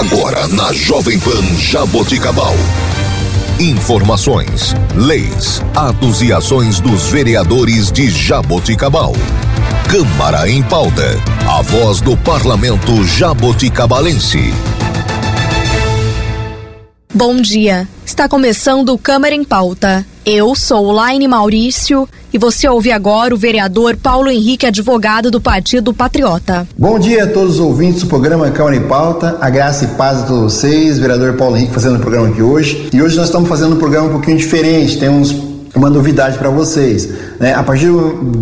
Agora na Jovem Pan Jaboticabal. Informações, leis, atos e ações dos vereadores de Jaboticabal. Câmara em pauta. A voz do parlamento jaboticabalense. Bom dia. Está começando o Câmara em Pauta. Eu sou Laine Maurício e você ouve agora o vereador Paulo Henrique, advogado do Partido Patriota. Bom dia a todos os ouvintes do programa Câmara em Pauta. A graça e paz a todos vocês. Vereador Paulo Henrique fazendo o programa aqui hoje. E hoje nós estamos fazendo um programa um pouquinho diferente. Temos uma novidade para vocês. Né? A partir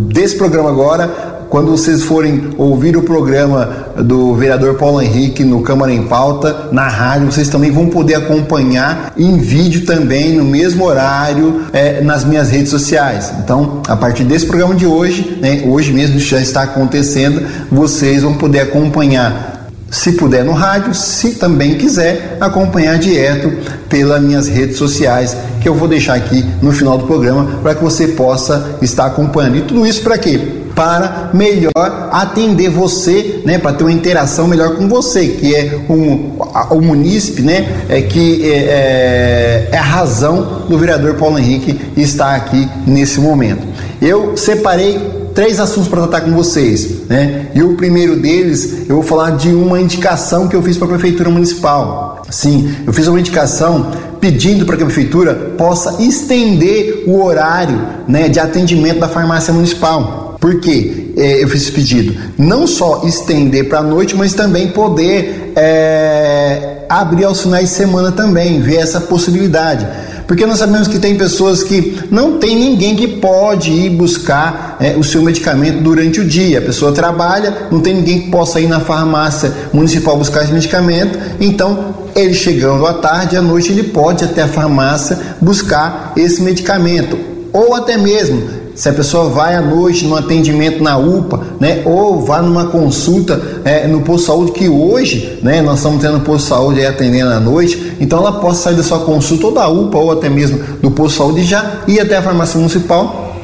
desse programa agora, quando vocês forem ouvir o programa do vereador Paulo Henrique no Câmara em Pauta, na rádio, vocês também vão poder acompanhar em vídeo também, no mesmo horário, é, nas minhas redes sociais. Então, a partir desse programa de hoje, né, hoje mesmo já está acontecendo, vocês vão poder acompanhar se puder no rádio, se também quiser acompanhar direto pelas minhas redes sociais, que eu vou deixar aqui no final do programa para que você possa estar acompanhando. E tudo isso para quê? Para melhor atender você, né, para ter uma interação melhor com você, que é um, o munícipe, né, é que é, é, é a razão do vereador Paulo Henrique estar aqui nesse momento. Eu separei três assuntos para tratar com vocês, né? E o primeiro deles, eu vou falar de uma indicação que eu fiz para a prefeitura municipal. Sim, eu fiz uma indicação pedindo para que a prefeitura possa estender o horário, né, de atendimento da farmácia municipal. Por quê? É, eu fiz esse pedido. Não só estender para a noite, mas também poder é, abrir aos finais de semana também, ver essa possibilidade porque nós sabemos que tem pessoas que não tem ninguém que pode ir buscar é, o seu medicamento durante o dia. A pessoa trabalha, não tem ninguém que possa ir na farmácia municipal buscar esse medicamento, então ele chegando à tarde, à noite, ele pode até a farmácia buscar esse medicamento. Ou até mesmo se a pessoa vai à noite no atendimento na UPA, né, ou vá numa consulta é, no posto de saúde, que hoje, né, nós estamos tendo posto de saúde aí atendendo à noite, então ela possa sair da sua consulta ou da UPA, ou até mesmo do posto de saúde já ir até a farmácia municipal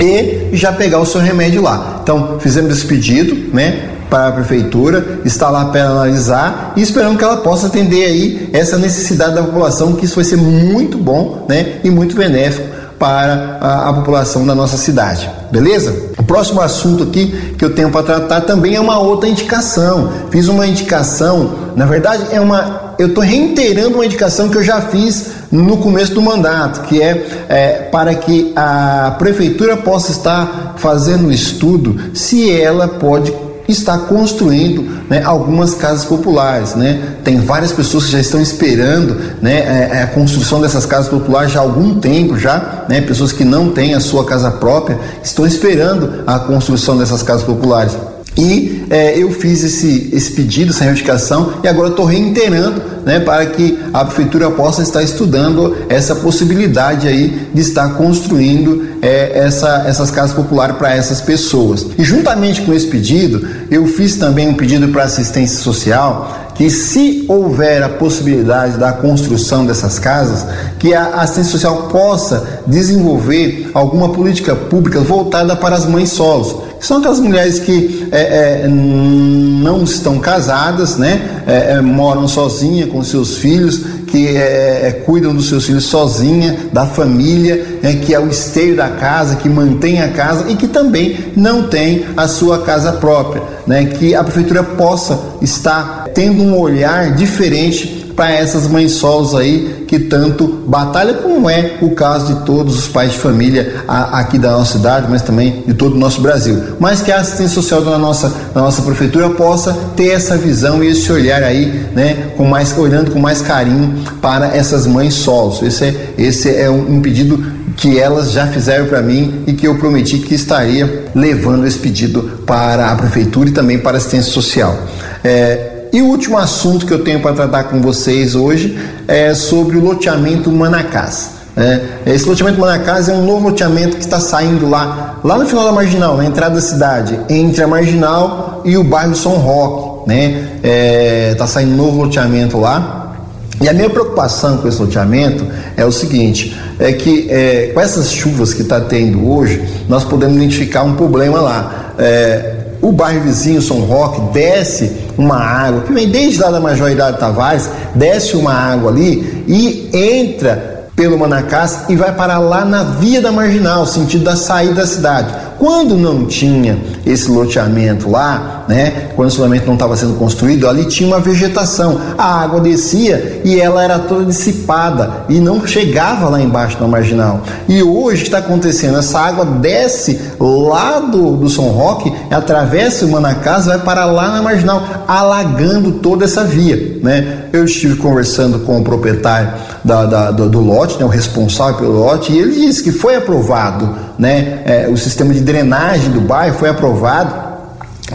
e já pegar o seu remédio lá. Então, fizemos esse pedido, né, para a prefeitura, está lá para analisar e esperamos que ela possa atender aí essa necessidade da população, que isso vai ser muito bom, né, e muito benéfico para a, a, população da nossa cidade. Beleza? O próximo assunto aqui que eu tenho para tratar também é uma outra indicação. Fiz uma indicação, na verdade é uma, eu estou reiterando uma indicação que eu já fiz no começo do mandato, que é, é para que a prefeitura possa estar fazendo um estudo se ela pode está construindo né, algumas casas populares. Né? Tem várias pessoas que já estão esperando né, a, é, é a construção dessas casas populares já há algum tempo já, né, pessoas que não têm a sua casa própria estão esperando a construção dessas casas populares. E é, eu fiz esse, esse pedido, essa reivindicação, e agora estou reiterando né, para que a prefeitura possa estar estudando essa possibilidade aí de estar construindo é, essa, essas casas populares para essas pessoas. E juntamente com esse pedido, eu fiz também um pedido para assistência social que se houver a possibilidade da construção dessas casas, que a assistência social possa desenvolver alguma política pública voltada para as mães solos são aquelas mulheres que é, é, não estão casadas, né? É, é moram sozinha com seus filhos, que é, é, cuidam dos seus filhos sozinha, da família, né? que é o esteio da casa, que mantém a casa e que também não tem a sua casa própria, né? Que a prefeitura possa estar tendo um olhar diferente para essas mães solos aí que tanto batalha, como é o caso de todos os pais de família aqui da nossa cidade, mas também de todo o nosso Brasil. Mas que a assistência social da nossa, da nossa prefeitura possa ter essa visão e esse olhar aí, né, com mais, olhando com mais carinho para essas mães solos. Esse é, esse é um, um pedido que elas já fizeram para mim e que eu prometi que estaria levando esse pedido para a prefeitura e também para a assistência social. É, e o último assunto que eu tenho para tratar com vocês hoje é sobre o loteamento Manacás. É, esse loteamento Manacás é um novo loteamento que está saindo lá, lá no final da Marginal, na entrada da cidade, entre a Marginal e o bairro São Roque. Né? É, tá saindo um novo loteamento lá. E a minha preocupação com esse loteamento é o seguinte: é que é, com essas chuvas que está tendo hoje, nós podemos identificar um problema lá. É, o bairro vizinho São Roque desce uma água que vem desde lá da Majoridade Tavares, desce uma água ali e entra pelo Manacás e vai parar lá na via da Marginal, sentido da saída da cidade. Quando não tinha esse loteamento lá, né, quando o loteamento não estava sendo construído, ali tinha uma vegetação. A água descia e ela era toda dissipada e não chegava lá embaixo na marginal. E hoje está acontecendo, essa água desce lá do, do São Roque, atravessa o Manacás, vai para lá na marginal, alagando toda essa via. Né? Eu estive conversando com o proprietário da, da, do, do, lote, né, o responsável pelo lote, e ele disse que foi aprovado né, é, o sistema de drenagem do bairro foi aprovado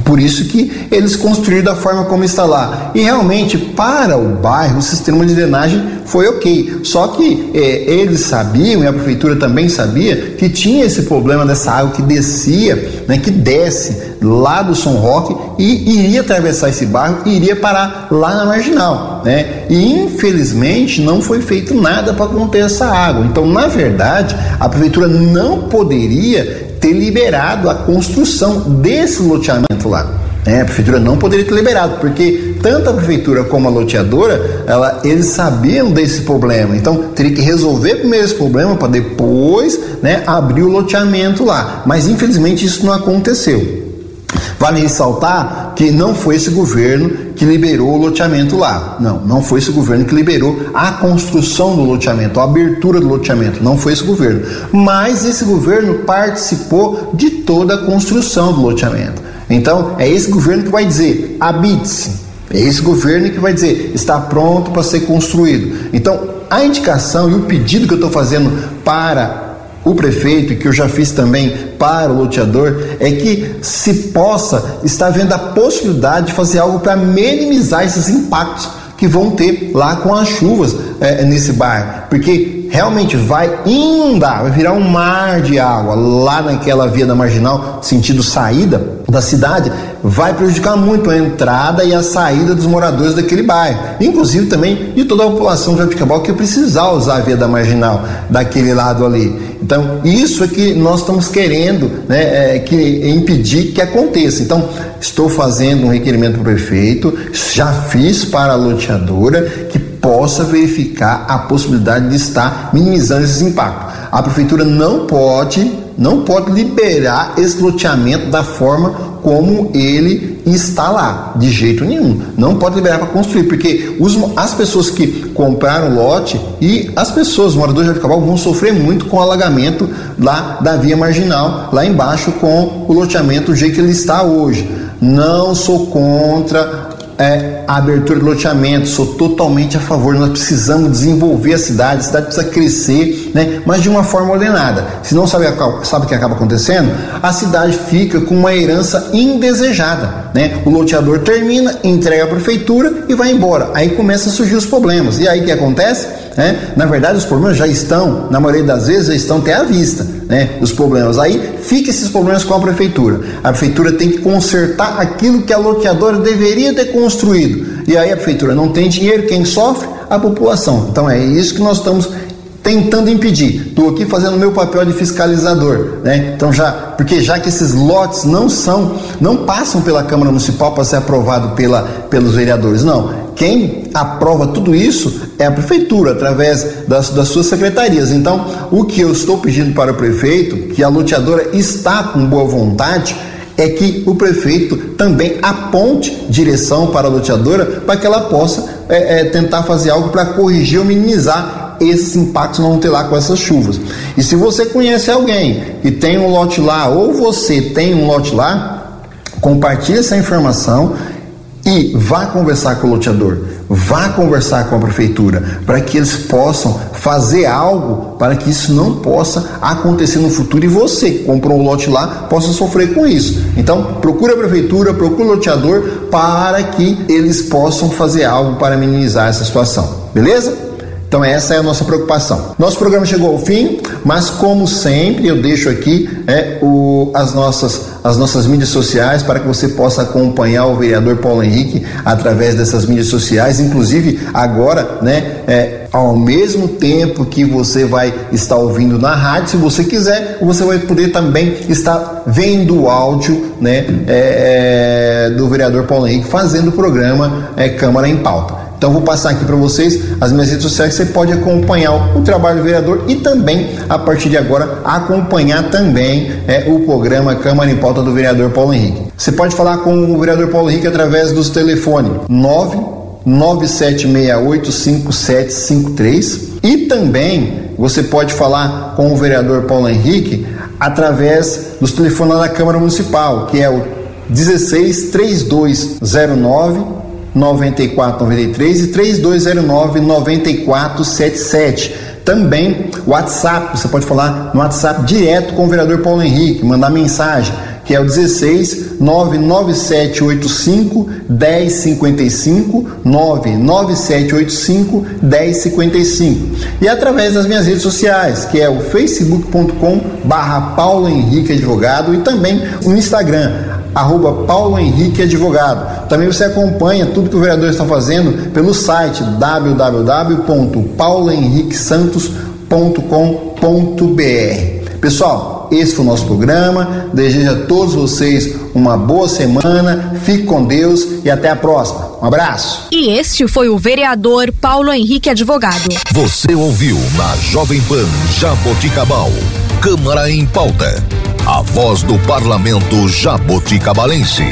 por isso que eles construíram da forma como está lá. E realmente, para o bairro, o sistema de drenagem foi ok. Só que é, eles sabiam, e a prefeitura também sabia, que tinha esse problema dessa água que descia, né, que desce lá do São Roque e iria atravessar esse bairro e iria parar lá na marginal. Né? E infelizmente não foi feito nada para conter essa água. Então, na verdade, a prefeitura não poderia ter liberado a construção desse loteamento lá. É, a prefeitura não poderia ter liberado, porque tanto a prefeitura como a loteadora, ela, eles sabiam desse problema. Então, teria que resolver primeiro esse problema para depois né, abrir o loteamento lá. Mas, infelizmente, isso não aconteceu. Vale ressaltar que não foi esse governo que liberou o loteamento lá. Não, não foi esse governo que liberou a construção do loteamento, a abertura do loteamento. Não foi esse governo. Mas esse governo participou de toda a construção do loteamento. Então, é esse governo que vai dizer: habite-se. É esse governo que vai dizer: está pronto para ser construído. Então, a indicação e o pedido que eu estou fazendo para o prefeito, que eu já fiz também para o loteador, é que se possa estar vendo a possibilidade de fazer algo para minimizar esses impactos que vão ter lá com as chuvas é, nesse bairro, porque realmente vai inundar, vai virar um mar de água lá naquela via da marginal, sentido saída da cidade, vai prejudicar muito a entrada e a saída dos moradores daquele bairro, inclusive também de toda a população de Jabuticabal que precisar usar a via da marginal daquele lado ali. Então, isso é que nós estamos querendo né, é, que, impedir que aconteça. Então, estou fazendo um requerimento para o prefeito, já fiz para a loteadora que possa verificar a possibilidade de estar minimizando esses impactos. A prefeitura não pode não pode liberar esse loteamento da forma como ele está lá, de jeito nenhum. Não pode liberar para construir, porque os, as pessoas que compraram lote e as pessoas, moradores de Jabuticabal, vão sofrer muito com o alagamento lá da via marginal, lá embaixo, com o loteamento do jeito que ele está hoje. Não sou contra é, a abertura de loteamento, sou totalmente a favor. Nós precisamos desenvolver a cidade, a cidade precisa crescer, né? mas de uma forma ordenada. Se não sabe, sabe o que acaba acontecendo? A cidade fica com uma herança indesejada. Né? O loteador termina, entrega à prefeitura e vai embora. Aí começa a surgir os problemas. E aí o que acontece? Né? Na verdade, os problemas já estão, na maioria das vezes, já estão até à vista, né? Os problemas. Aí fica esses problemas com a prefeitura. A prefeitura tem que consertar aquilo que a loteadora deveria ter construído. E aí a prefeitura não tem dinheiro, quem sofre? A população. Então é isso que nós estamos tentando impedir. Estou aqui fazendo meu papel de fiscalizador, né? Então já, porque já que esses lotes não são, não passam pela Câmara Municipal para ser aprovado pela, pelos vereadores, não. Quem aprova tudo isso é a prefeitura, através das, das suas secretarias. Então, o que eu estou pedindo para o prefeito, que a loteadora está com boa vontade, é que o prefeito também aponte direção para a loteadora para que ela possa é, é, tentar fazer algo para corrigir ou minimizar esses impactos não ter lá com essas chuvas. E se você conhece alguém que tem um lote lá, ou você tem um lote lá, compartilhe essa informação e vá conversar com o loteador, vá conversar com a prefeitura, para que eles possam fazer algo para que isso não possa acontecer no futuro e você que comprou um lote lá possa sofrer com isso. Então, procure a prefeitura, procure o loteador para que eles possam fazer algo para minimizar essa situação. Beleza? Então essa é a nossa preocupação. Nosso programa chegou ao fim, mas como sempre eu deixo aqui é, o, as, nossas, as nossas mídias sociais para que você possa acompanhar o vereador Paulo Henrique através dessas mídias sociais, inclusive agora, né, é, ao mesmo tempo que você vai estar ouvindo na rádio, se você quiser, você vai poder também estar vendo o áudio né, é, é, do vereador Paulo Henrique fazendo o programa é, Câmara em Pauta. Então vou passar aqui para vocês as minhas redes sociais, você pode acompanhar o trabalho do vereador e também, a partir de agora, acompanhar também é, o programa Câmara em Pauta do vereador Paulo Henrique. Você pode falar com o vereador Paulo Henrique através dos telefones 9 97685753 e também você pode falar com o vereador Paulo Henrique através dos telefones da Câmara Municipal, que é o 16 3209 9493 e 3209 9477. Também WhatsApp, você pode falar no WhatsApp direto com o vereador Paulo Henrique, mandar mensagem que é o 16 99785 1055 99785 1055 e através das minhas redes sociais, que é o facebook.com barra Paulo Henrique Advogado e também o Instagram, arroba Paulo Henrique Advogado. Também você acompanha tudo que o vereador está fazendo pelo site www.paulohenriquesantos.com.br. Pessoal, esse foi o nosso programa. Desejo a todos vocês uma boa semana. Fique com Deus e até a próxima. Um abraço. E este foi o vereador Paulo Henrique Advogado. Você ouviu na Jovem Pan Jaboticabal. Câmara em pauta. A voz do parlamento jaboticabalense.